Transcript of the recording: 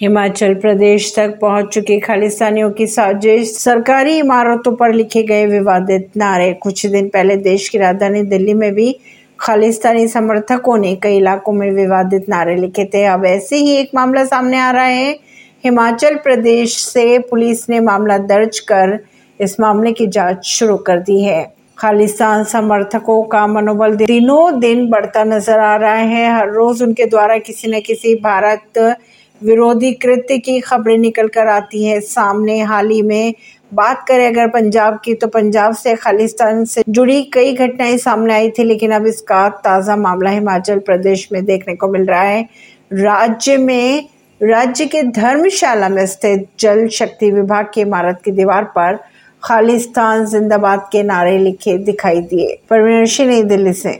हिमाचल प्रदेश तक पहुँच चुकी खालिस्तानियों की साजिश। सरकारी इमारतों पर लिखे गए विवादित नारे। कुछ दिन पहले देश की राजधानी दिल्ली में भी खालिस्तानी समर्थकों ने कई इलाकों में विवादित नारे लिखे थे। अब ऐसे ही एक मामला सामने आ रहा है। हिमाचल प्रदेश से पुलिस ने मामला दर्ज कर इस मामले की जाँच शुरू कर दी है। खालिस्तान समर्थकों का मनोबल दिनों दिन बढ़ता नज़र आ रहा है। हर रोज उनके द्वारा किसी न किसी भारत विरोधी कृत्य की खबरें निकल कर आती है। सामने हाल ही में बात करें अगर पंजाब की तो पंजाब से खालिस्तान से जुड़ी कई घटनाएँ सामने आई थी, लेकिन अब इसका ताज़ा मामला हिमाचल प्रदेश में देखने को मिल रहा है। राज्य में, राज्य के धर्मशाला में स्थित जल शक्ति विभाग की इमारत की दीवार पर खालिस्तान जिंदाबाद के नारे लिखे दिखाई दिए। परवीन नई दिल्ली से।